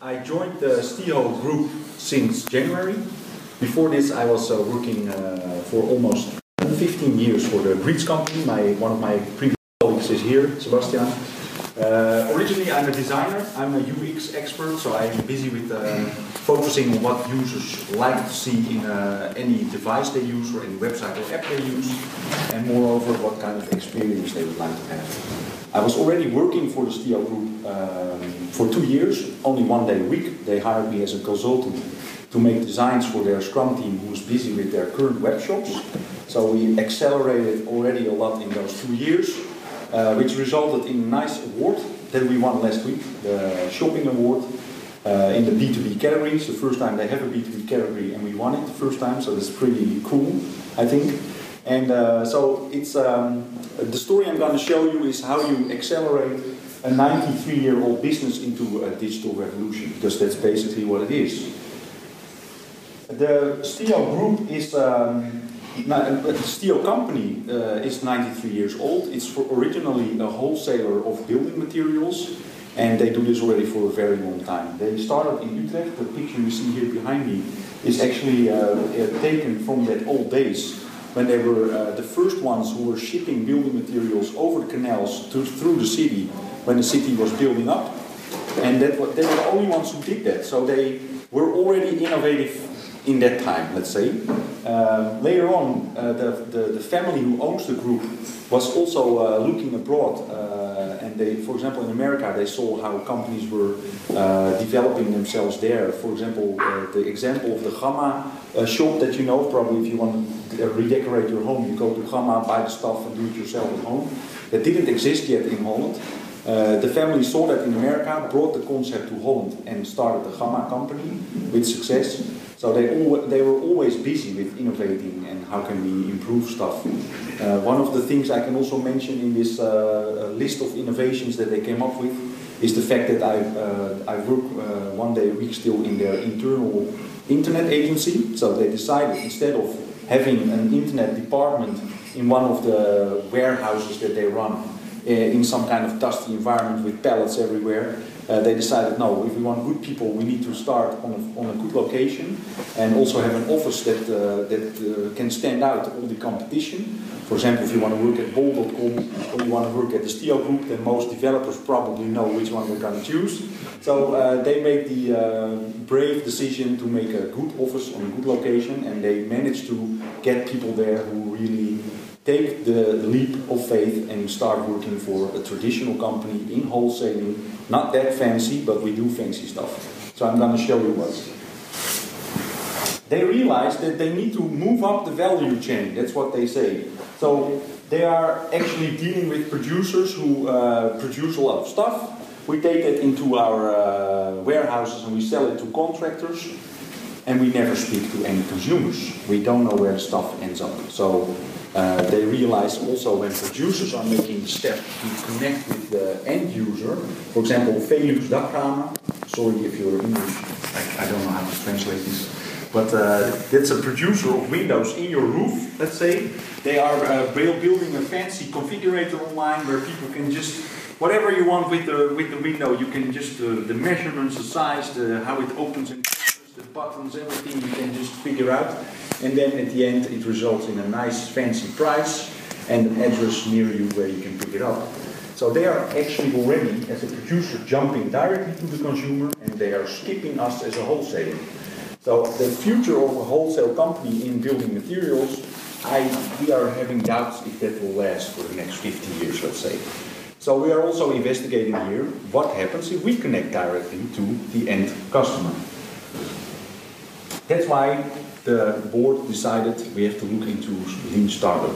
I joined the Stiho group since January. Before this, I was uh, working uh, for almost 15 years for the Greetz company. My, one of my previous colleagues is here, Sebastian. Uh, originally, I'm a designer. I'm a UX expert, so I'm busy with uh, focusing on what users like to see in uh, any device they use or any website or app they use, and moreover, what kind of experience they would like to have. I was already working for the Stiho Group um, for two years, only one day a week. They hired me as a consultant to make designs for their Scrum team who was busy with their current web shops. So we accelerated already a lot in those two years uh, which resulted in a nice award that we won last week, the Shopping Award. Uh, in the B2B category. It's the first time they have a B2B category and we won it the first time, so that's pretty cool, I think. And uh, so it's um, the story I'm going to show you is how you accelerate a 93 year old business into a digital revolution, because that's basically what it is. The Stiho Group is um, the steel company uh, is 93 years old. It's originally a wholesaler of building materials, and they do this already for a very long time. They started in Utrecht. The picture you see here behind me is actually uh, uh, taken from that old days when they were uh, the first ones who were shipping building materials over the canals to, through the city when the city was building up. And that, they were the only ones who did that. So they were already innovative in that time, let's say. Uh, later on, uh, the, the, the, family who owns the group was also uh, looking abroad, uh, and they, for example, in America, they saw how companies were uh, developing themselves there. For example, uh, the example of the Gamma shop that you know, probably if you want redecorate your home, you go to Gamma, buy the stuff, and do it yourself at home. That didn't exist yet in Holland. the family saw that in America, brought the concept to Holland, and started the Gamma company with success. So they, they were always busy with innovating and how can we improve stuff. Uh, one of the things I can also mention in this uh, uh list of innovations that they came up with is the fact that I, uh, I work uh, one day a week still in their internal internet agency. So they decided instead of having an internet department in one of the warehouses that they run uh, in some kind of dusty environment with pallets everywhere, uh, they decided no, if we want good people, we need to start on a, on a good location and also have an office that, uh, that uh, can stand out all the competition. For example, if you want to work at bol.com or you want to work at the Stiho Group, then most developers probably know which one they're going to choose. So uh, they made the uh, brave decision to make a good office on a good location and they managed to get people there who really take the leap of faith and start working for a traditional company in wholesaling. Not that fancy, but we do fancy stuff. So I'm going to show you what. They realize that they need to move up the value chain. That's what they say. So they are actually dealing with producers who uh, produce a lot of stuff. We take it into our uh, warehouses and we sell it to contractors and we never speak to any consumers. We don't know where the stuff ends up. So uh, they realize also when producers are making the step to connect with the end user, for example, Velux Dakramen, sorry if you're English, I, I, don't know how to translate this, but uh, that's a producer of windows in your roof, let's say. They are uh, building a fancy configurator online where people can just, whatever you want with the, with the window, you can just, uh, the measurements, the size, the, how it opens and the buttons, everything you can just figure out and then at the end it results in a nice fancy price and an address near you where you can pick it up. So they are actually already, as a producer, jumping directly to the consumer and they are skipping us as a wholesaler. So the future of a wholesale company in building materials, I, we are having doubts if that will last for the next 50 years, let's say. So we are also investigating here what happens if we connect directly to the end customer. That's why the board decided we have to look into lean startup.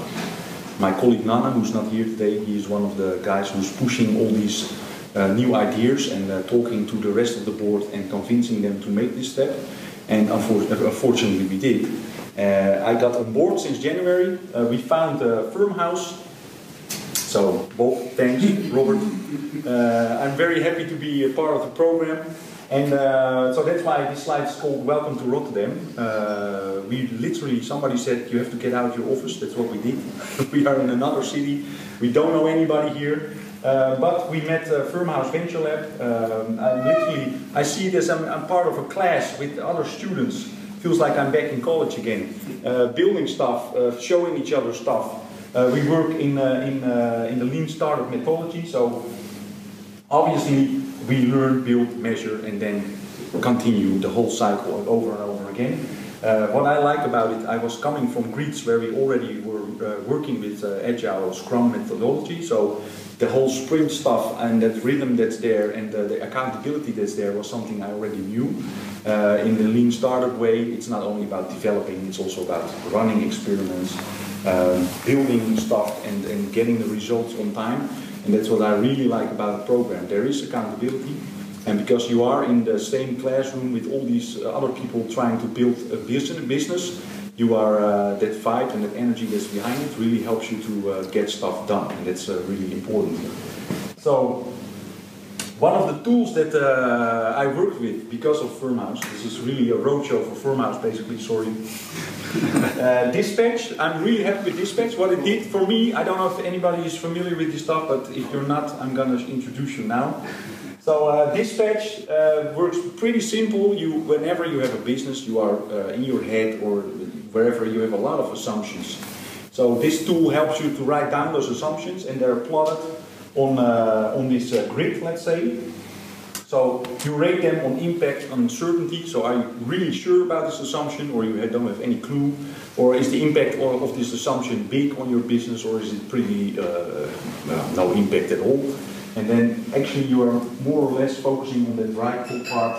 My colleague Nana, who's not here today, he is one of the guys who's pushing all these uh, new ideas and uh, talking to the rest of the board and convincing them to make this step. And unfortunately, we did. Uh, I got on board since January. Uh, we found a Firmhouse. So, Bob, thanks, Robert. Uh, I'm very happy to be a part of the program. And uh, so that's why this slide is called Welcome to Rotterdam. Uh, we literally, somebody said you have to get out of your office. That's what we did. we are in another city. We don't know anybody here. Uh, but we met uh, Firmhouse Venture Lab. Um, I literally, I see this, I'm, I'm, part of a class with other students. Feels like I'm back in college again. Uh, building stuff, uh, showing each other stuff. Uh, we work in, in, in the lean startup methodology, so obviously we learn, build, measure, and then continue the whole cycle over and over again. Uh, what I like about it, I was coming from Greetz where we already were uh, working with uh, Agile Scrum methodology, so the whole sprint stuff and that rhythm that's there and the accountability that's there was something I already knew. Uh, in the lean startup way, it's not only about developing, it's also about running experiments, um, building stuff and, and getting the results on time. And that's what I really like about the program. There is accountability, and because you are in the same classroom with all these uh, other people trying to build a business, you are uh, that fight and that energy that's behind it really helps you to uh, get stuff done, and that's uh, really important. So, one of the tools that uh, I worked with because of Firmhouse, this is really a roadshow for Firmhouse, basically. Sorry. uh, Dispatch, I'm really happy with Dispatch. What it did for me, I don't know if anybody is familiar with this stuff, but if you're not, I'm gonna introduce you now. So uh, dispatch uh, works pretty simple. You, whenever you have a business, you are uh, in your head or wherever you have a lot of assumptions. So this tool helps you to write down those assumptions, and they're plotted on uh, on this uh, grid, let's say. So you rate them on impact uncertainty. So are you really sure about this assumption, or you don't have any clue, or is the impact of this assumption big on your business, or is it pretty uh, no impact at all? And then actually you are more or less focusing on that right part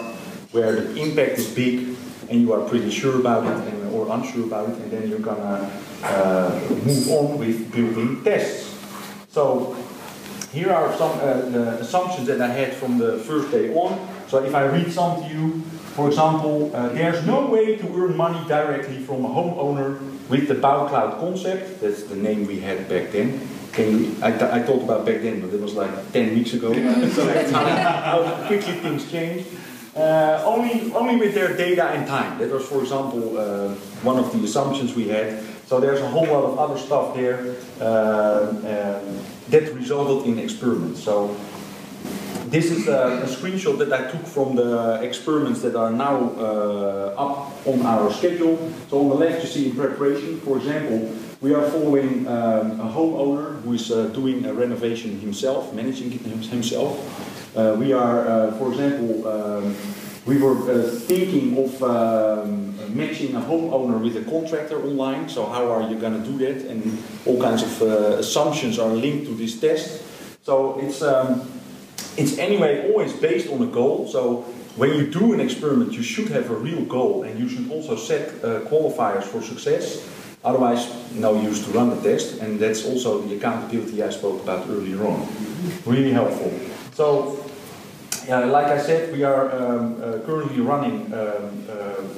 where the impact is big and you are pretty sure about it and, or unsure about it, and then you're gonna uh, move on with building tests. So here are some uh, assumptions that I had from the first day on. So if I read some to you, for example, uh, there's no way to earn money directly from a homeowner with the BouwCloud concept. That's the name we had back then. Can I, I talked about back then, but it was like 10 weeks ago. so that's how, how quickly things change. Uh, only, only with their data and time. That was, for example, uh, one of the assumptions we had. So there's a whole lot of other stuff there uh, um, that resulted in experiments. So this is a, a, screenshot that I took from the experiments that are now uh, up on our schedule. So on the left you see in preparation, for example, we are following um, a homeowner who is uh, doing a renovation himself, managing it himself. Uh, we are, uh, for example, um, we were uh, thinking of um, matching a homeowner with a contractor online. So how are you going to do that? And all kinds of uh, assumptions are linked to this test. So it's um, it's anyway always based on a goal. So when you do an experiment, you should have a real goal, and you should also set uh, qualifiers for success. Otherwise, no use to run the test, and that's also the accountability I spoke about earlier on. Really helpful. So, uh, like I said, we are um, uh, currently running um, uh,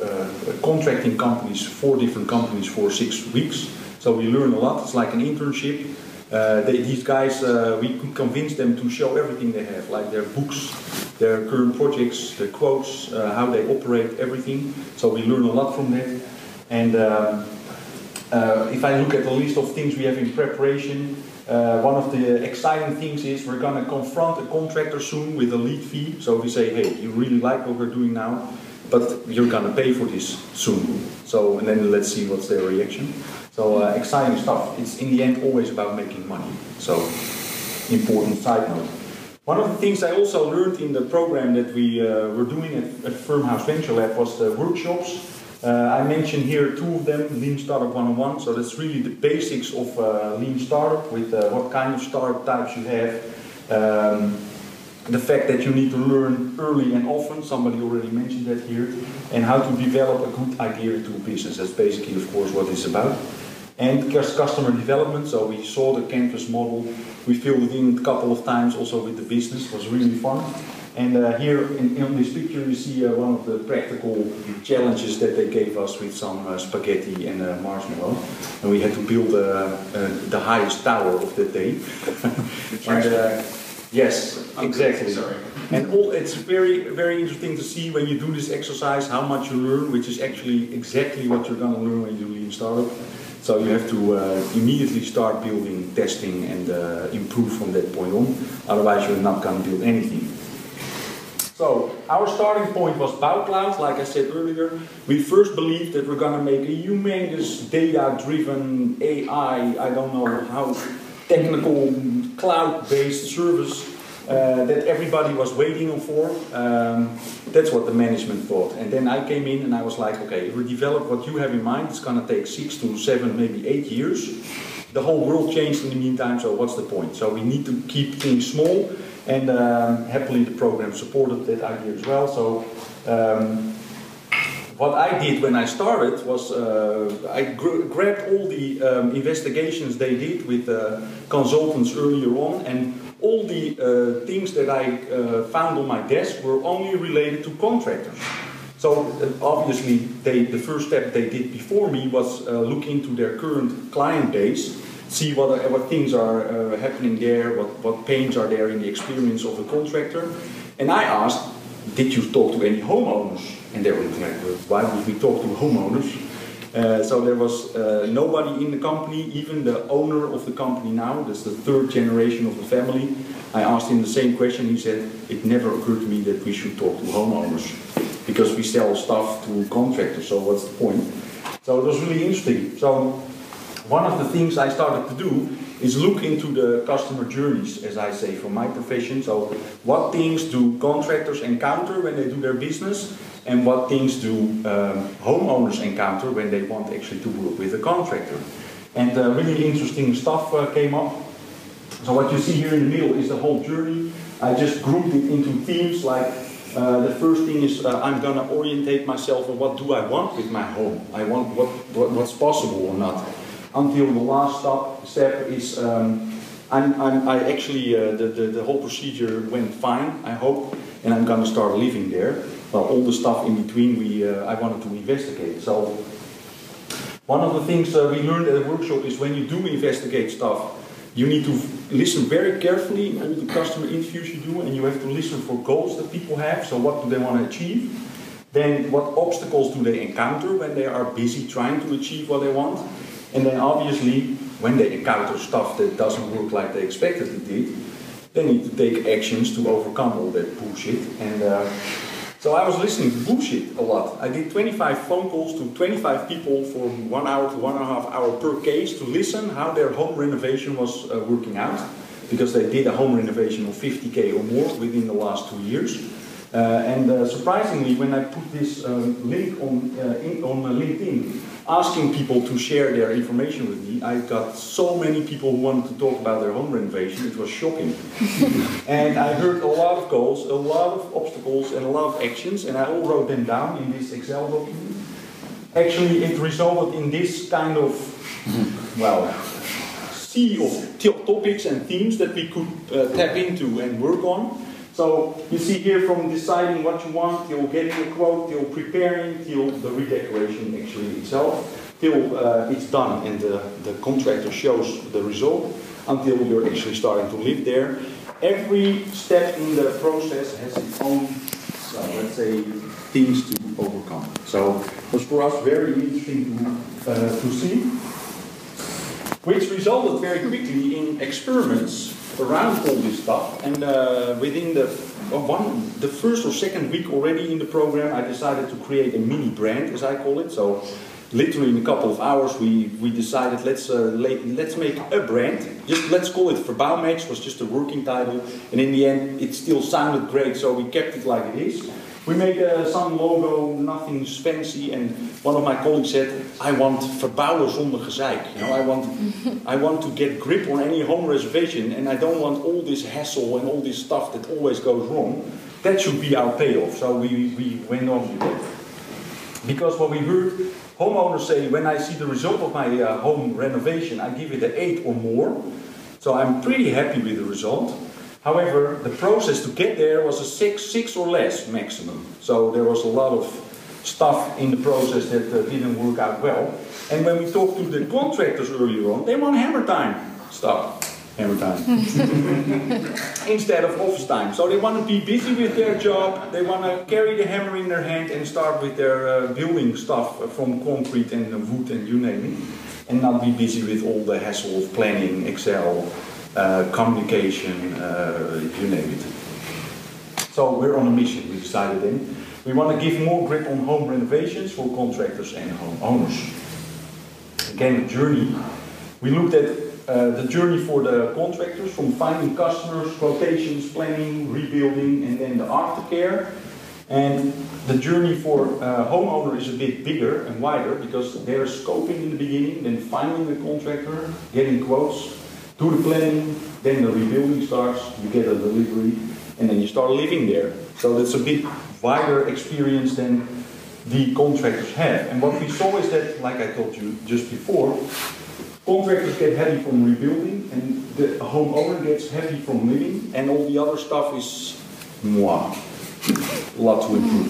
uh, contracting companies, four different companies for six weeks. So we learn a lot. It's like an internship. Uh, they, these guys, we could convince them to show everything they have, like their books, their current projects, their quotes, how they operate, everything. So we learn a lot from that. And um, if I look at the list of things we have in preparation, uh, one of the exciting things is we're going to confront a contractor soon with a lead fee. So we say, hey, you really like what we're doing now, but you're going to pay for this soon. So, and then let's see what's their reaction. So, uh, exciting stuff. It's in the end always about making money. So, important side note. One of the things I also learned in the program that we uh, were doing at, at Firmhouse Venture Lab was the workshops I mentioned here two of them, Lean Startup 101. So that's really the basics of uh, Lean Startup with uh, what kind of startup types you have. Um, the fact that you need to learn early and often, somebody already mentioned that here, and how to develop a good idea to a business. That's basically, of course, what it's about. And customer development, so we saw the canvas model, we filled it in a couple of times also with the business, it was really fun. And uh, here in, in, this picture you see uh, one of the practical challenges that they gave us with some uh, spaghetti and uh, marshmallow. And we had to build uh, uh, the highest tower of the day. and, yes, exactly. Sorry. And all, it's very, very interesting to see when you do this exercise how much you learn, which is actually exactly what you're going to learn when you do Lean Startup. So you have to uh, immediately start building, testing, and uh, improve from that point on. Otherwise, you're not going to build anything. So our starting point was BouwCloud, like I said earlier. We first believed that we're going to make a humongous data-driven AI, I don't know how technical cloud-based service uh, that everybody was waiting for. Um, that's what the management thought. And then I came in and I was like, okay, we develop what you have in mind, it's going to take six to seven, maybe eight years. The whole world changed in the meantime, so what's the point? So we need to keep things small, and um, happily the program supported that idea as well. So um, what I did when I started was uh, I grabbed all the um, investigations they did with uh, consultants earlier on and all the uh, things that I uh, found on my desk were only related to contractors. So uh, obviously, they, the first step they did before me was uh, look into their current client base, see what, what things are uh, happening there, what, what pains are there in the experience of the contractor. And I asked, did you talk to any homeowners? And they were like, why would we talk to homeowners? Uh, so there was uh, nobody in the company, even the owner of the company now, that's the third generation of the family. I asked him the same question. He said, It never occurred to me that we should talk to homeowners because we sell stuff to contractors, so what's the point? So it was really interesting. So one of the things I started to do is look into the customer journeys, as I say, from my profession. So what things do contractors encounter when they do their business? and what things do um, homeowners encounter when they want actually to work with a contractor. And uh, really interesting stuff uh, came up. So what you see here in the middle is the whole journey. I just grouped it into themes like uh, the first thing is uh, I'm gonna orientate myself on what do I want with my home. I want what, what what's possible or not. Until the last stop, step is um, I'm, I'm, i actually uh, the, the, the whole procedure went fine. I hope, and I'm gonna start living there well, all the stuff in between we, uh, I wanted to investigate. So one of the things uh, we learned at the workshop is when you do investigate stuff, you need to listen very carefully in all the customer interviews you do, and you have to listen for goals that people have. So what do they want to achieve? Then what obstacles do they encounter when they are busy trying to achieve what they want? And then obviously, when they encounter stuff that doesn't work like they expected it did, they need to take actions to overcome all that bullshit. And uh, so I was listening to bullshit a lot. I did 25 phone calls to 25 people for one hour to one and a half hour per case to listen how their home renovation was uh, working out. Because they did a home renovation of 50k or more within the last two years. Uh, and uh, surprisingly, when I put this um, link on, uh, in, on uh, LinkedIn, asking people to share their information with me, I got so many people who wanted to talk about their home renovation, it was shocking. and I heard a lot of goals, a lot of obstacles, and a lot of actions, and I all wrote them down in this Excel document. Actually, it resulted in this kind of, well, sea of topics and themes that we could uh, tap into and work on. So you see here from deciding what you want, till getting a quote, till preparing, till the redecoration actually itself, till uh, it's done and the, the contractor shows the result, until you're actually starting to live there. Every step in the process has its own, well, let's say, things to overcome. So it was for us very interesting to, uh, to see, which resulted very quickly in experiments around all this stuff. And uh, within the one, the first or second week already in the program, I decided to create a mini brand, as I call it. So, literally in a couple of hours, we, we decided let's uh, let's make a brand. Just let's call it Verbouwmatch was just a working title, and in the end, it still sounded great, so we kept it like it is. We made uh, some logo, nothing fancy, and one of my colleagues said, I want verbouwen zonder gezeik. You know, I want, I want to get grip on any home reservation, and I don't want all this hassle and all this stuff that always goes wrong. That should be our payoff. So we, we went on with that. Because what we heard homeowners say, when I see the result of my uh, home renovation, I give it an 8 or more. So I'm pretty happy with the result. However, the process to get there was a six, six or less maximum. So there was a lot of stuff in the process that uh, didn't work out well. And when we talked to the contractors earlier on, they want hammer time stuff. hammer time. Instead of office time. So they want to be busy with their job, they want to carry the hammer in their hand and start with their uh, building stuff from concrete and wood and you name it. And not be busy with all the hassle of planning, Excel, uh, communication, uh, you name it. So we're on a mission, we decided then. We want to give more grip on home renovations for contractors and homeowners. Again, a journey. We looked at uh, the journey for the contractors from finding customers, quotations, planning, rebuilding, and then the aftercare. And the journey for uh, homeowner is a bit bigger and wider because they're scoping in the beginning, then finding the contractor, getting quotes, do the planning, then the rebuilding starts, you get a delivery, and then you start living there. So that's a bit wider experience than the contractors have. And what we saw is that, like I told you just before, Contractors get heavy from rebuilding, and the homeowner gets heavy from living, and all the other stuff is moi. A lot to improve.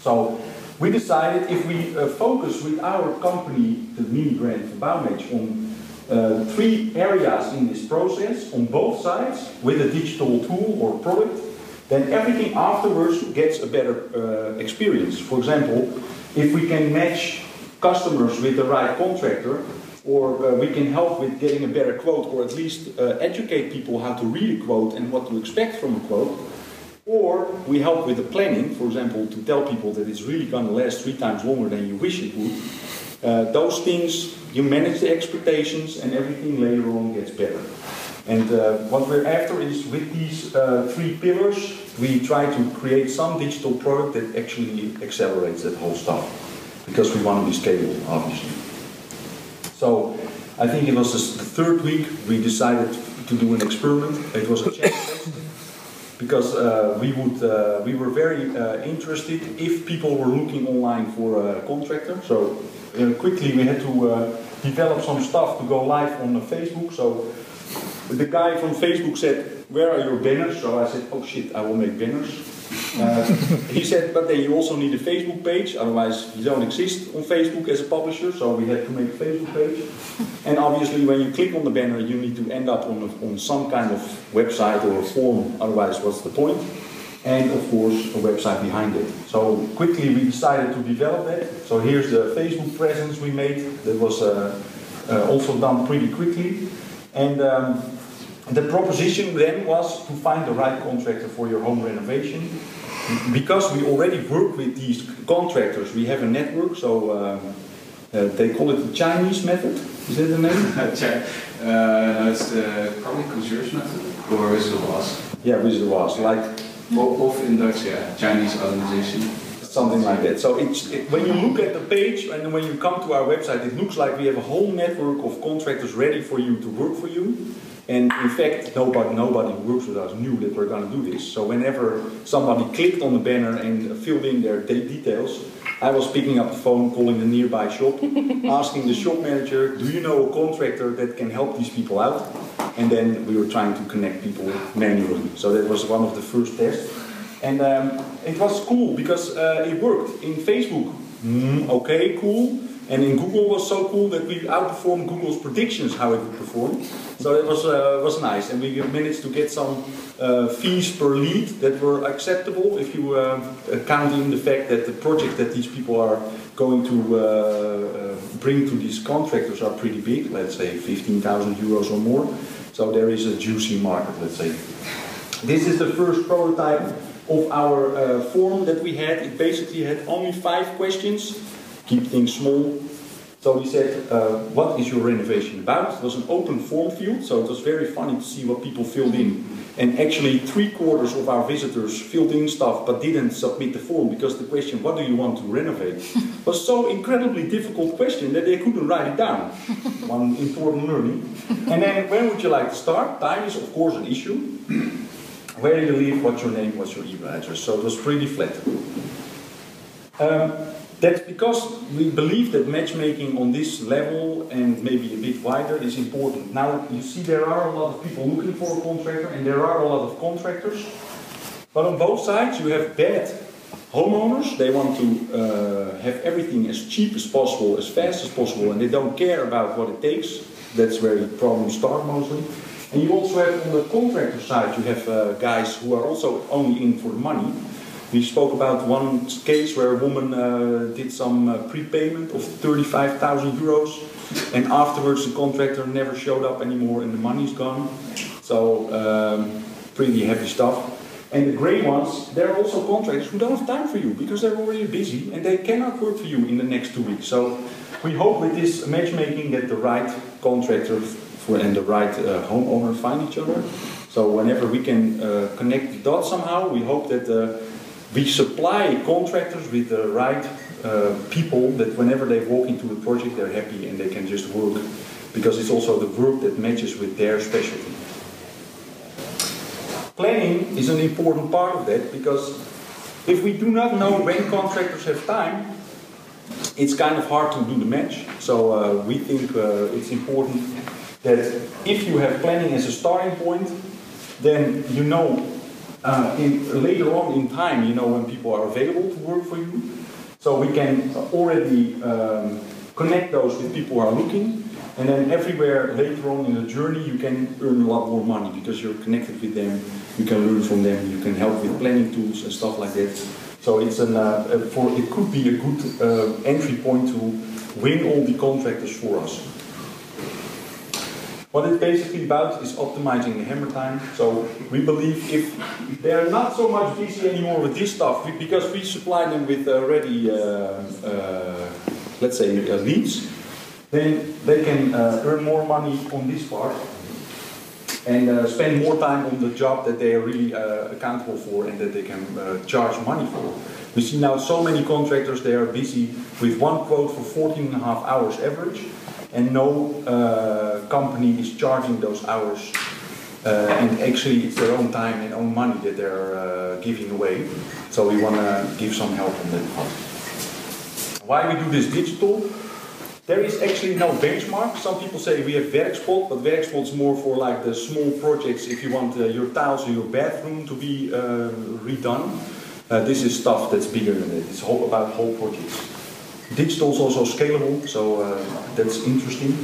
So we decided if we uh, focus with our company, the mini brand Baumatch, on uh, three areas in this process, on both sides, with a digital tool or product, then everything afterwards gets a better uh, experience. For example, if we can match customers with the right contractor, or uh, we can help with getting a better quote, or at least uh, educate people how to read a quote and what to expect from a quote. Or we help with the planning, for example, to tell people that it's really going to last three times longer than you wish it would. Uh, those things, you manage the expectations, and everything later on gets better. And uh, what we're after is with these uh, three pillars, we try to create some digital product that actually accelerates that whole stuff. Because we want to be scalable, obviously. So I think it was the third week we decided to do an experiment. It was a challenge because uh, we would uh, we were very uh, interested if people were looking online for a contractor. So quickly we had to uh, develop some stuff to go live on Facebook. So the guy from Facebook said, "Where are your banners?" So I said, "Oh shit, I will make banners." Uh, he said, but then you also need a Facebook page, otherwise you don't exist on Facebook as a publisher, so we had to make a Facebook page. And obviously when you click on the banner, you need to end up on, a, on some kind of website or a form, otherwise what's the point? And of course a website behind it. So quickly we decided to develop that. So here's the Facebook presence we made, that was uh, uh, also done pretty quickly. And um, the proposition then was to find the right contractor for your home renovation. Because we already work with these contractors, we have a network, so uh, uh, they call it the Chinese method. Is that the name? uh, no, it's the probably concierge method, or of Oz. Yeah, of Oz, like... Of in Dutch, yeah, Chinese organization. Something like that. So it's, it, when you look at the page and when you come to our website, it looks like we have a whole network of contractors ready for you to work for you. And in fact, nobody, nobody who works with us knew that we're going to do this. So whenever somebody clicked on the banner and filled in their de details, I was picking up the phone, calling the nearby shop, asking the shop manager, do you know a contractor that can help these people out? And then we were trying to connect people manually. So that was one of the first tests. And um, it was cool because uh, it worked. In Facebook, mm, okay, cool. And in Google was so cool that we outperformed Google's predictions how it would perform. So it was, uh, was nice. And we managed to get some uh, fees per lead that were acceptable if you uh, count in the fact that the project that these people are going to uh, uh, bring to these contractors are pretty big, let's say 15,000 euros or more. So there is a juicy market, let's say. This is the first prototype of our uh, form that we had. It basically had only five questions keep things small. So we said, uh, what is your renovation about? It was an open form field, so it was very funny to see what people filled in. And actually, three quarters of our visitors filled in stuff but didn't submit the form because the question, what do you want to renovate, was so incredibly difficult question that they couldn't write it down. One important learning. And then, when would you like to start? Time is, of course, an issue. Where do you live? What's your name? What's your email address? So it was pretty flat. Um, that's because we believe that matchmaking on this level and maybe a bit wider is important. Now, you see there are a lot of people looking for a contractor and there are a lot of contractors. But on both sides you have bad Homeowners, they want to uh, have everything as cheap as possible, as fast as possible, and they don't care about what it takes. That's where the problems start mostly. And you also have on the contractor side, you have uh, guys who are also only in for money. We spoke about one case where a woman uh, did some uh, prepayment of 35,000 euros, and afterwards the contractor never showed up anymore, and the money's gone. So um, pretty heavy stuff. And the grey ones, they're also contractors who don't have time for you because they're already busy and they cannot work for you in the next two weeks. So we hope with this matchmaking that the right contractor for, and the right uh, homeowner find each other. So whenever we can uh, connect the dots somehow, we hope that uh, we supply contractors with the right uh, people that whenever they walk into a project, they're happy and they can just work because it's also the work that matches with their specialty. Planning is an important part of that because if we do not know when contractors have time, it's kind of hard to do the match. So uh, we think uh, it's important that if you have planning as a starting point, then you know uh, in, later on in time, you know when people are available to work for you. So we can already um, connect those with people who are looking. And then everywhere later on in the journey, you can earn a lot more money because you're connected with them. You can learn from them. You can help with planning tools and stuff like that. So it's an, uh, for it could be a good uh, entry point to win all the contractors for us. What it's basically about is optimizing the hammer time. So we believe if they're not so much busy anymore with this stuff, because we supply them with already, uh, uh, let's say, uh, leads, then they can uh, earn more money on this part and uh, spend more time on the job that they are really uh, accountable for and that they can uh, charge money for. We see now so many contractors, they are busy with one quote for 14 and a half hours average, and no uh, company is charging those hours. Uh, and actually, it's their own time and own money that they're uh, giving away. So we want to give some help on that part. Why we do this digital? There is actually no benchmark. Some people say we have Werkspot, but Werkspot is more for like the small projects if you want uh, your tiles or your bathroom to be uh, redone. Uh, this is stuff that's bigger than it. It's whole, about whole projects. Digital is also scalable, so uh, that's interesting.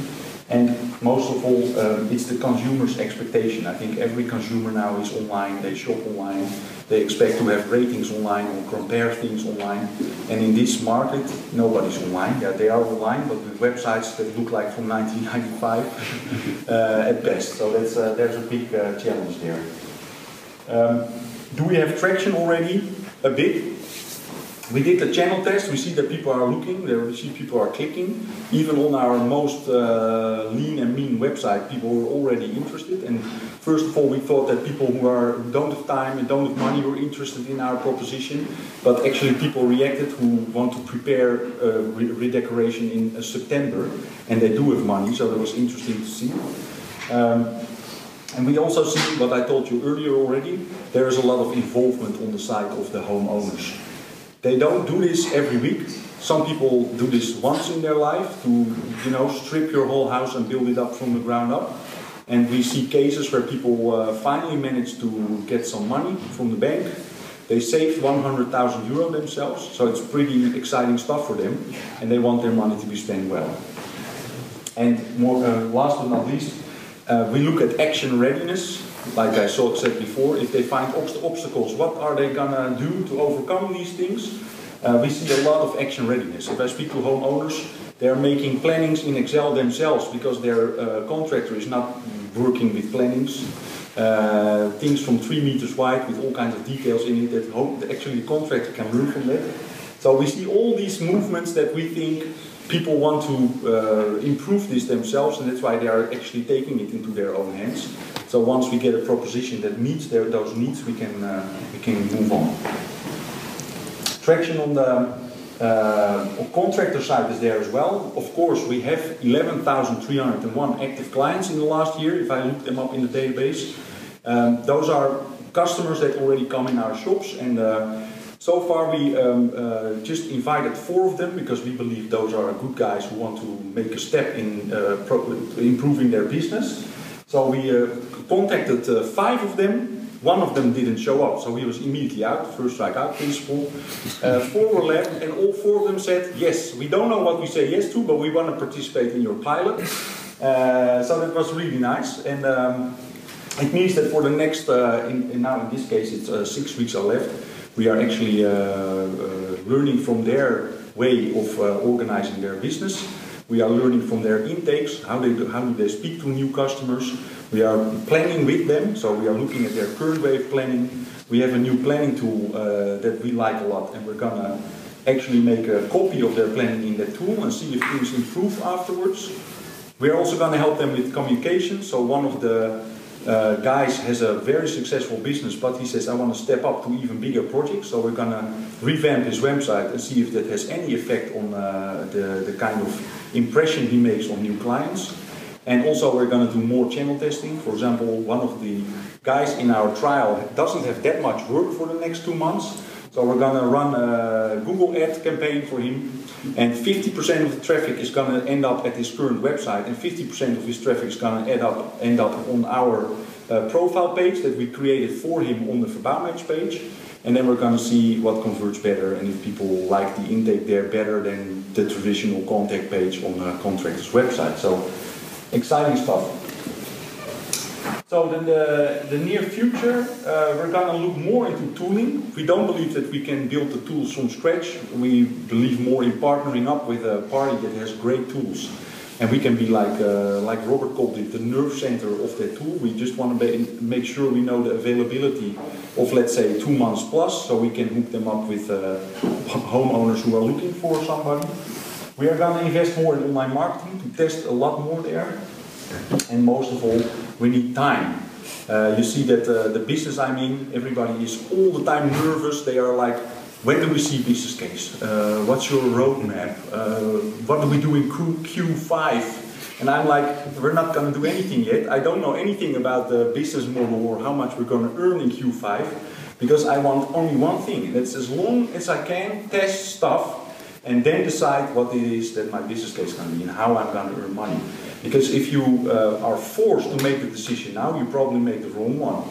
And most of all, um, it's the consumer's expectation. I think every consumer now is online, they shop online, they expect to have ratings online or compare things online. And in this market, nobody's online. Yeah, they are online, but with websites that look like from 1995 uh, at best. So that's, uh, there's a big uh, challenge there. Um, do we have traction already? A bit. We did a channel test. We see that people are looking. We see people are clicking. Even on our most uh, lean and mean website, people were already interested. And first of all, we thought that people who are who don't have time and don't have money were interested in our proposition. But actually, people reacted who want to prepare uh, re redecoration in uh, September, and they do have money. So that was interesting to see. Um, and we also see what I told you earlier already. There is a lot of involvement on the side of the homeowners. They don't do this every week. Some people do this once in their life to, you know, strip your whole house and build it up from the ground up. And we see cases where people uh, finally manage to get some money from the bank. They saved 100,000 euro themselves, so it's pretty exciting stuff for them, and they want their money to be spent well. And more, uh, last but not least, uh, we look at action readiness like I said before, if they find obstacles, what are they gonna do to overcome these things? Uh, we see a lot of action readiness. If I speak to homeowners, they're making plannings in Excel themselves because their uh, contractor is not working with plannings. Uh, things from three meters wide with all kinds of details in it that actually the contractor can learn from that. So we see all these movements that we think people want to uh, improve this themselves and that's why they are actually taking it into their own hands. So once we get a proposition that meets their, those needs, we can, uh, we can move on. Traction on the uh, contractor side is there as well. Of course, we have 11,301 active clients in the last year, if I look them up in the database. Um, those are customers that already come in our shops and uh, so far we um, uh, just invited four of them because we believe those are good guys who want to make a step in uh, improving their business. So we uh, contacted uh, five of them. One of them didn't show up, so he was immediately out, first strike out principle. Uh, four were left, and all four of them said, yes, we don't know what we say yes to, but we want to participate in your pilot. Uh, so that was really nice. And um, it means that for the next, uh, in, in now in this case, it's uh, six weeks are left. We are actually uh, learning from their way of organizing their business. We are learning from their intakes, how, they do, how do they speak to new customers. We are planning with them, so we are looking at their current way of planning. We have a new planning tool uh, that we like a lot, and we're gonna actually make a copy of their planning in that tool and see if things improve afterwards. We're also gonna help them with communication. So one of the uh, guys has a very successful business, but he says, I want to step up to even bigger projects. So we're going to revamp his website and see if that has any effect on uh, the, the kind of impression he makes on new clients. And also we're going to do more channel testing. For example, one of the guys in our trial doesn't have that much work for the next two months. So we're going to run a Google ad campaign for him. And 50% of the traffic is going to end up at his current website. And 50% of his traffic is going to end up, end up on our uh, profile page that we created for him on the Verbouwmatch page. And then we're going to see what converts better and if people like the intake there better than the traditional contact page on a contractor's website. So exciting stuff. So in the, the near future, uh, we're going to look more into tooling. We don't believe that we can build the tools from scratch. We believe more in partnering up with a party that has great tools. And we can be like, uh, like Robert called it, the nerve center of that tool. We just want to make sure we know the availability of, let's say, two months plus, so we can hook them up with uh, homeowners who are looking for somebody. We are going to invest more in online marketing to test a lot more there. And most of all, we need time. Uh, you see that uh, the business I'm in, everybody is all the time nervous. They are like, when do we see business case? Uh, what's your roadmap? Uh, what do we do in Q 5 And I'm like, we're not going to do anything yet. I don't know anything about the business model or how much we're going to earn in Q5 because I want only one thing. That's as long as I can test stuff and then decide what it is that my business case is going to be and how I'm going to earn money. Because if you uh, are forced to make the decision now, you probably make the wrong one.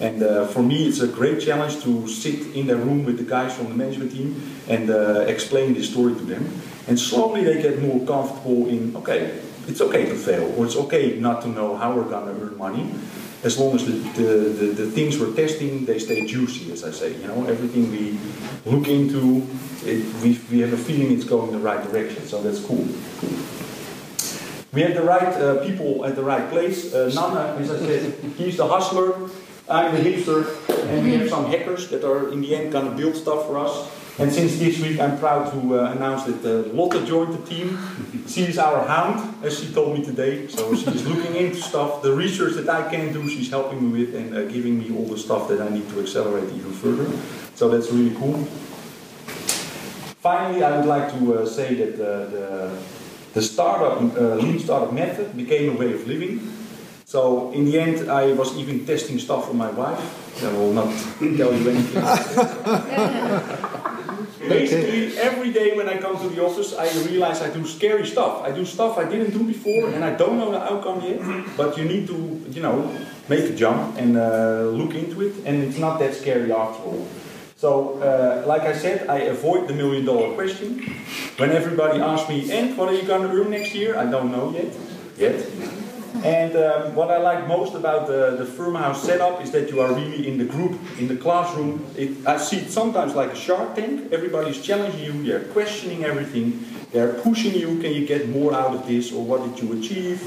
And uh, for me, it's a great challenge to sit in the room with the guys from the management team and uh, explain this story to them. And slowly they get more comfortable in, okay, it's okay to fail, or it's okay not to know how we're going to earn money. As long as the, the, the, the, things we're testing, they stay juicy, as I say. You know, everything we look into, it, we, we have a feeling it's going the right direction, so that's cool. We have the right uh, people at the right place. Uh, Nana, as I said, he's the hustler, I'm the hipster, and we have some hackers that are in the end going to build stuff for us. And since this week, I'm proud to uh, announce that uh, Lotte joined the team. She is our hound, as she told me today. So she's looking into stuff. The research that I can do, she's helping me with and uh, giving me all the stuff that I need to accelerate even further. So that's really cool. Finally, I would like to uh, say that uh, the the startup, uh, lean startup method became a way of living. So in the end, I was even testing stuff for my wife. I will not tell you anything. Basically, every day when I come to the office, I realize I do scary stuff. I do stuff I didn't do before, and I don't know the outcome yet. But you need to, you know, make a jump and uh, look into it, and it's not that scary after all. So, uh, like I said, I avoid the million dollar question. When everybody asks me, and what are you going to earn next year? I don't know yet. Yet. And um, what I like most about the, the Firmhouse setup is that you are really in the group, in the classroom. It, I see it sometimes like a shark tank. Everybody's challenging you, they're questioning everything, they're pushing you. Can you get more out of this, or what did you achieve?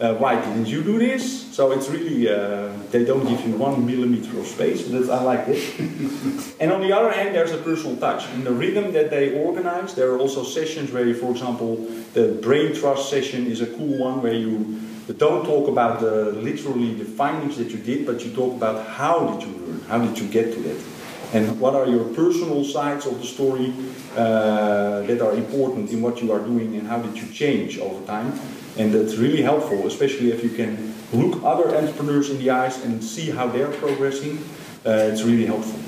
Uh, why didn't you do this? So it's really, uh, they don't give you one millimeter of space, but I like it. and on the other hand, there's a personal touch. In the rhythm that they organize, there are also sessions where you, for example, the brain trust session is a cool one where you don't talk about the, literally the findings that you did, but you talk about how did you learn, how did you get to that. And what are your personal sides of the story uh, that are important in what you are doing and how did you change over time? And that's really helpful, especially if you can look other entrepreneurs in the eyes and see how they're progressing. Uh, it's really helpful.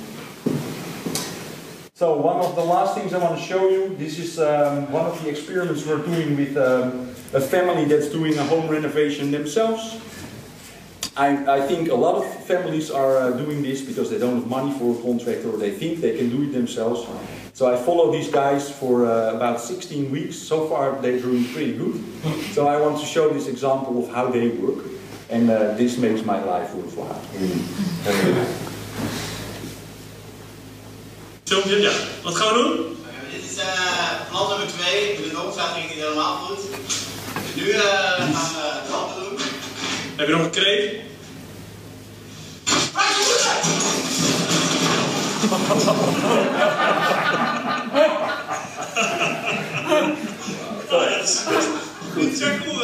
So one of the last things I want to show you, this is um, one of the experiments we're doing with um, a family that's doing a home renovation themselves. I, I think a lot of families are uh, doing this because they don't have money for a contractor or they think they can do it themselves. So I follow these guys for uh, about 16 weeks. So far they're doing pretty good. So I want to show this example of how they work. And uh, this makes my life worthwhile. Filmpje, ja. Wat gaan we doen? Dit is uh, plan nummer 2. De noodzaak ging niet helemaal goed. Nu uh, gaan we het andere doen. Heb je nog een kreet? Goed, zo cool.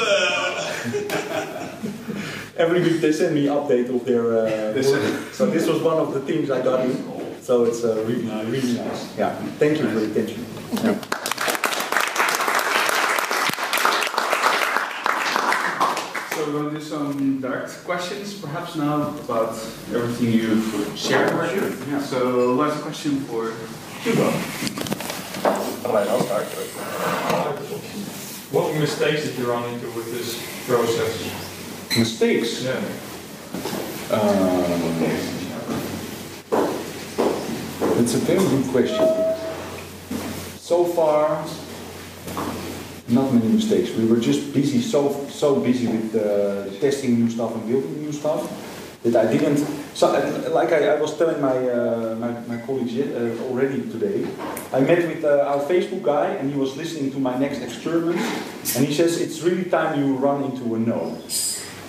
Every week they send me update of their uh, work. So this was one of the things I got in. So it's uh, really, really nice. Yeah. Thank you for your attention. Yeah. So we're going to do some direct questions, perhaps now, about everything you've shared. With you. Yeah. So last question for Hugo. Alright, I'll start. What mistakes did you run into with this process? Mistakes. Yeah. Um, it's a very good question. So far, not many mistakes. We were just busy, so so busy with uh, testing new stuff and building new stuff that I didn't. So, uh, like I, I was telling my uh, my, my colleagues uh, already today, I met with uh, our Facebook guy and he was listening to my next experiment, and he says it's really time you run into a no.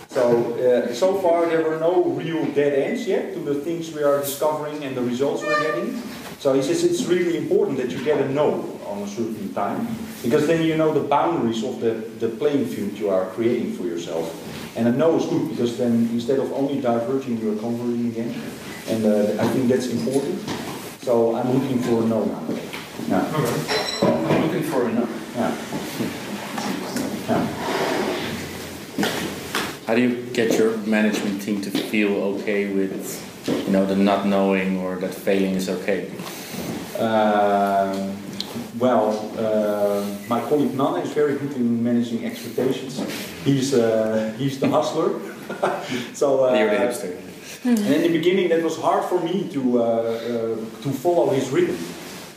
So, uh, so far there were no real dead ends yet to the things we are discovering and the results we're getting. So he says it's really important that you get a no on a certain time, because then you know the boundaries of the, the playing field you are creating for yourself. And a no is good, because then instead of only diverging, you are converging again. And uh, I think that's important. So I'm looking for a no now. Yeah. I'm looking for a no. Yeah. Yeah. How do you get your management team to feel okay with, you know, the not knowing or that failing is okay? Um, well, uh, my colleague Nana is very good in managing expectations. He's uh, he's the hustler. so uh, You're the hipster. and in the beginning, that was hard for me to uh, uh, to follow his rhythm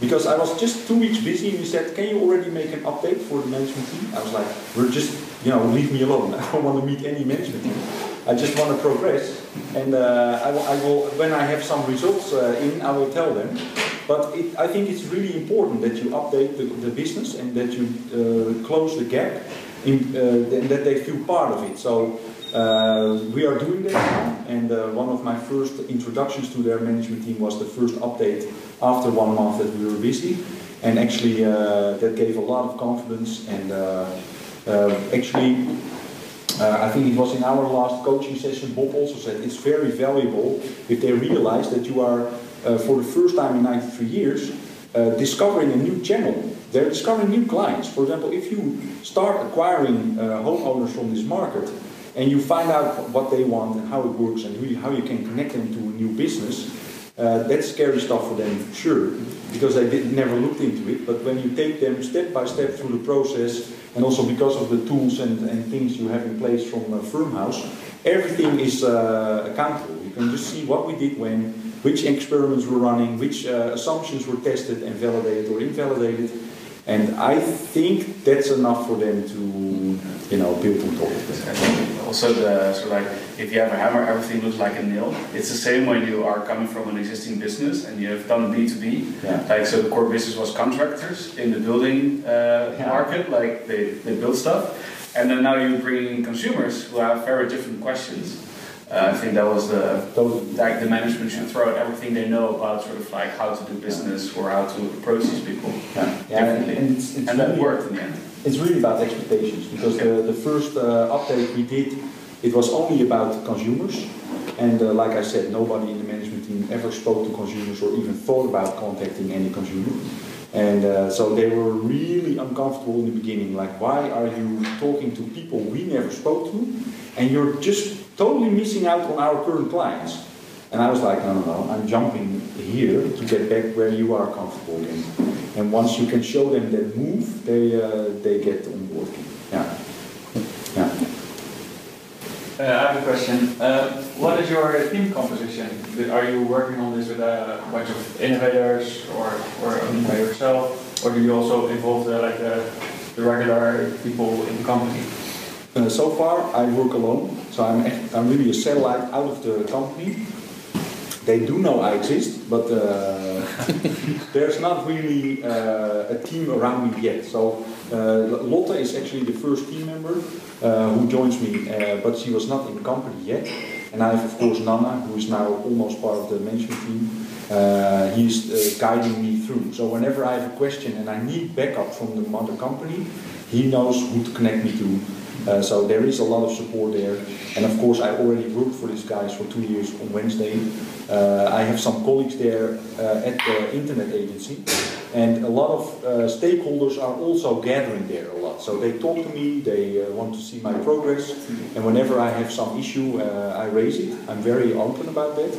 because I was just two weeks busy. And he said, "Can you already make an update for the management team?" I was like, "We're just, you know, leave me alone. I don't want to meet any management team. I just want to progress, and uh, I, I will when I have some results uh, in, I will tell them." But it, I think it's really important that you update the, the business and that you uh, close the gap, in, uh, and that they feel part of it. So. Uh, we are doing that and uh, one of my first introductions to their management team was the first update after one month that we were busy, and actually that gave a lot of confidence. And actually, uh, I think it was in our last coaching session. Bob also said it's very valuable if they realize that you are, uh, for the first time in 93 years, uh, discovering a new channel. They're discovering new clients. For example, if you start acquiring uh, homeowners from this market and you find out what they want and how it works and really how you can connect them to a new business, uh, that's scary stuff for them for sure because they did, never looked into it. But when you take them step by step through the process and also because of the tools and, and things you have in place from uh, Firmhouse, everything is uh, accountable. You can just see what we did when, which experiments were running, which uh, assumptions were tested and validated or invalidated. And I think that's enough for them to, you know, build on top of that. Also the so like if you have a hammer everything looks like a nail. It's the same when you are coming from an existing business and you have done b2b Yeah. like so the core business was contractors in the building uh, Yeah. market like they, they build stuff. And then now you bring in consumers who have very different questions. Uh, I think that was the like the management should throw out everything they know about sort of like how to do business or how to approach these people. Yeah, yeah, and, and it's, it's and that really- worked in the end It's really about expectations because the, the first uh, update we did, it was only about consumers. And uh, like I said, nobody in the management team ever spoke to consumers or even thought about contacting any consumer. And uh, so they were really uncomfortable in the beginning. Like, why are you talking to people we never spoke to? And you're just totally missing out on our current clients. And I was like, no, no, no, I'm jumping here to get back where you are comfortable again. And once you can show them that move, they, uh, they get on board. Yeah. Yeah. Uh, I have a question. Uh, what is your team composition? Are you working on this with a bunch of innovators or, or only by yourself? Or do you also involve the, like the, the regular people in the company? Uh, so far, I work alone, so I'm, I'm really a satellite out of the company. They do know I exist, but uh, there's not really uh, a team around me yet. So uh, Lotte is actually the first team member uh, who joins me, uh, but she was not in the company yet. And I have, of course, Nana, who is now almost part of the management team. Uh, he's guiding me through. So whenever I have a question and I need backup from the mother company, he knows who to connect me to. Uh, so there is a lot of support there. And of course, I already worked for these guys for two years on Wednesday. Uh, I have some colleagues there uh, at the internet agency. And a lot of uh, stakeholders are also gathering there a lot. So they talk to me, they uh, want to see my progress. And whenever I have some issue, uh, I raise it. I'm very open about that.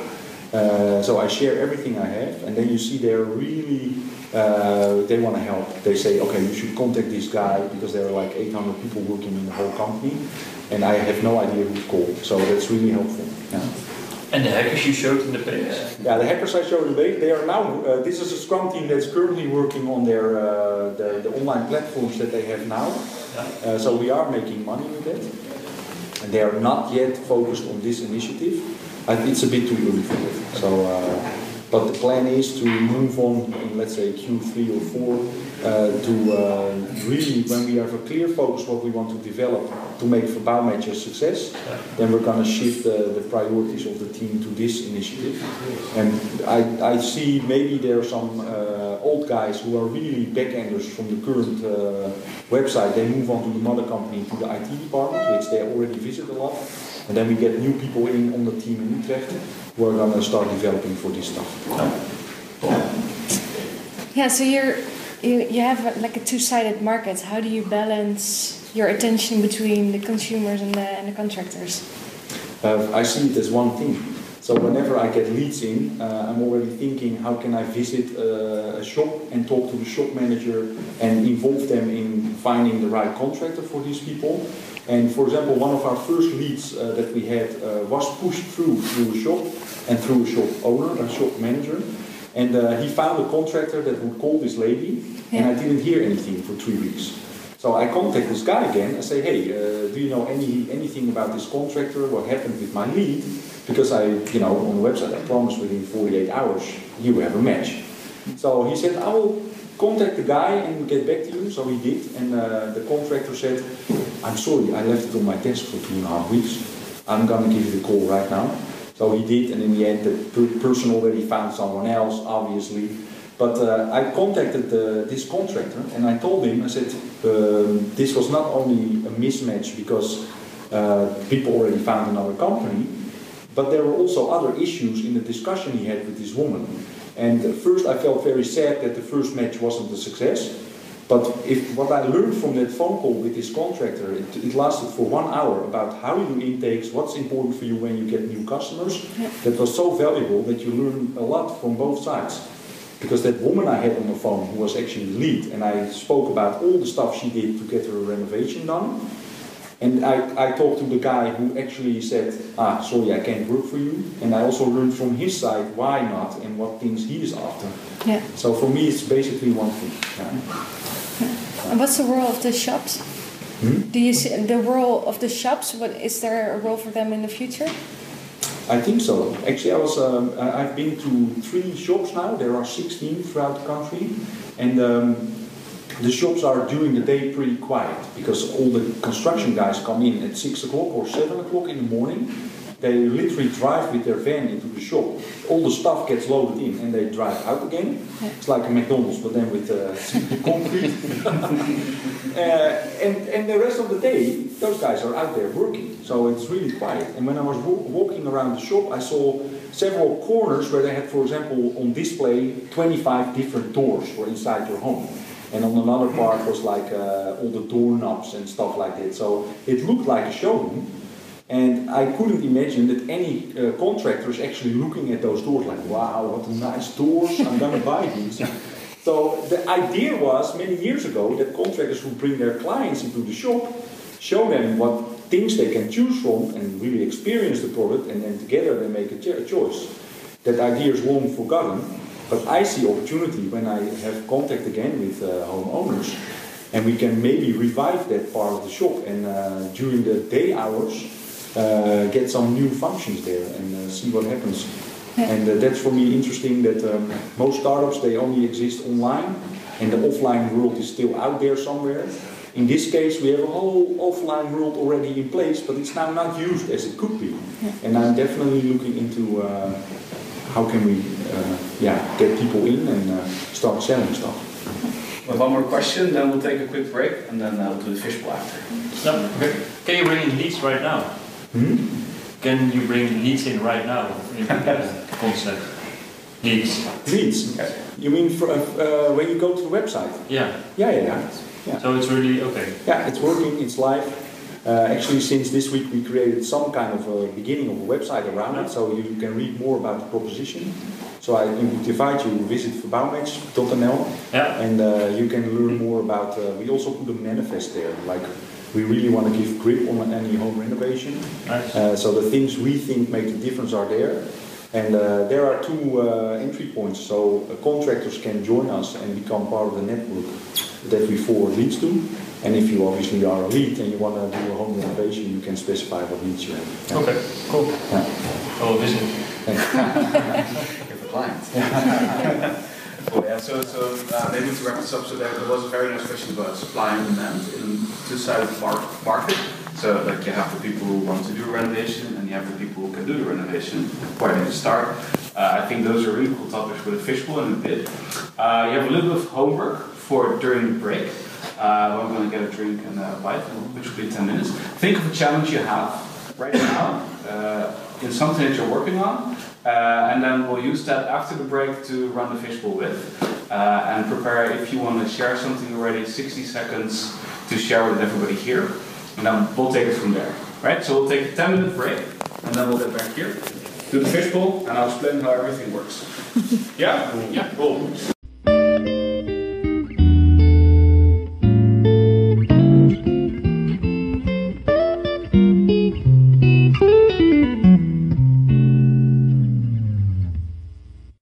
Uh, so I share everything I have, and then you see they're really uh, they want to help. They say, okay, you should contact this guy because there are like 800 people working in the whole company, and I have no idea who to call. So that's really helpful. Yeah. And the hackers you showed in the page? Yeah, the hackers I showed today, they are now, uh, this is a Scrum team that's currently working on their, uh, the, the online platforms that they have now. Uh, so we are making money with that. And they are not yet focused on this initiative. It's a bit too early for that. So, uh, but the plan is to move on in, let's say, Q3 or 4 uh, to uh, really, when we have a clear focus what we want to develop to make Verbouwmatch a success, then we're going to shift the, the priorities of the team to this initiative. And I, I see maybe there are some uh, old guys who are really backenders from the current uh, website. They move on to the mother company, to the IT department, which they already visit a lot. And then we get new people in on the team in Utrecht who are going to start developing for this stuff. Yeah, so you're you, you have a, like a two-sided market. How do you balance your attention between the consumers and the and the contractors? Uh, I see it as one thing. So whenever I get leads in, uh, I'm already thinking how can I visit uh, a shop and talk to the shop manager and involve them in finding the right contractor for these people. And for example, one of our first leads uh, that we had uh, was pushed through through a shop and through a shop owner, a shop manager. And uh, he found a contractor that would call this lady, and I didn't hear anything for three weeks. So I contact this guy again and say, hey, uh, do you know any anything about this contractor? What happened with my lead? Because I, you know, on the website I promised within 48 hours you have a match. So he said, I will contact the guy and get back to you. So he did, and uh, the contractor said, I'm sorry, I left it on my desk for two and a half weeks. I'm gonna give you the call right now. So he did, and in the end, the per- person already found someone else, obviously. But uh, I contacted uh, this contractor and I told him, I said, um, this was not only a mismatch because uh, people already found another company, but there were also other issues in the discussion he had with this woman. And at first I felt very sad that the first match wasn't a success. But if what I learned from that phone call with this contractor, it, it lasted for one hour about how you do intakes, what's important for you when you get new customers. That was so valuable that you learn a lot from both sides. Because that woman I had on the phone, who was actually the lead, and I spoke about all the stuff she did to get her renovation done. And I, I talked to the guy who actually said, ah, sorry, I can't work for you. And I also learned from his side why not and what things he is after. Yeah. So for me, it's basically one thing. Yeah. And what's the role of the shops? Hmm? Do you see the role of the shops? What is there a role for them in the future? I think so. Actually, I was. Um, I've been to three shops now. There are 16 throughout the country, and um, the shops are during the day pretty quiet because all the construction guys come in at six o'clock or seven o'clock in the morning. They literally drive with their van into the shop. All the stuff gets loaded in, and they drive out again. Yeah. It's like a McDonald's, but then with uh, concrete. Uh, and, and the rest of the day, those guys are out there working. So it's really quiet. And when I was wa- walking around the shop, I saw several corners where they had, for example, on display 25 different doors for inside your home. And on another part was like uh, all the doorknobs and stuff like that. So it looked like a showroom. And I couldn't imagine that any uh, contractor is actually looking at those doors like, wow, what a nice doors, I'm gonna buy these. So the idea was many years ago that contractors would bring their clients into the shop, show them what things they can choose from and really experience the product, and then together they make a, cho- a choice. That idea is long forgotten, but I see opportunity when I have contact again with uh, homeowners, and we can maybe revive that part of the shop and uh, during the day hours uh, get some new functions there and uh, see what happens. Yeah. And uh, that's for me interesting that um, most startups they only exist online and the offline world is still out there somewhere. In this case, we have a whole offline world already in place, but it's now not used as it could be. And I'm definitely looking into uh, how can we, uh, yeah, get people in and uh, start selling stuff. With one more question, then we'll take a quick break, and then uh, we'll do the fishbowl after. No, okay. Can you bring in leads right now? Hmm? Can you bring leads in right now in the concept? Leads. Leads. You mean for, uh, uh, when you go to the website? Yeah. Yeah, yeah, yeah. Yeah. So it's really okay. Yeah, it's working, it's live. Uh, actually, since this week, we created some kind of a beginning of a website around it, so you can read more about the proposition. So I invite you to visit verbouwmatch.nl Yeah. and uh, you can learn more about. Uh, we also put a manifest there, like we really want to give grip on any home renovation. Nice. Uh, so the things we think make the difference are there. And uh, there are two uh, entry points, so uh, contractors can join us and become part of the network that we forward leads to. And if you obviously are a lead and you want to do a home renovation, you can specify what leads you have. Yeah. Okay, cool. Yeah. Oh, visit. Give the client. Cool, yeah, so, so uh, maybe to wrap this up, so there, there was a very nice question about supply and demand in two-sided mar- market. So like you have the people who want to do a renovation and you have the people who can do the renovation. Where do you start? Uh, I think those are really cool topics with a fishbowl and a bit. Uh, you have a little bit of homework for during the break. Uh, we're going to get a drink and a bite, which will be 10 minutes. Think of a challenge you have right now uh, in something that you're working on, uh, and then we'll use that after the break to run the fishbowl with. Uh, and prepare if you want to share something already, 60 seconds to share with everybody here, and then we'll take it from there. Right? So we'll take a 10 minute break, and then we'll get back here, do the fishbowl, and I'll explain how everything works. yeah? Yeah, cool.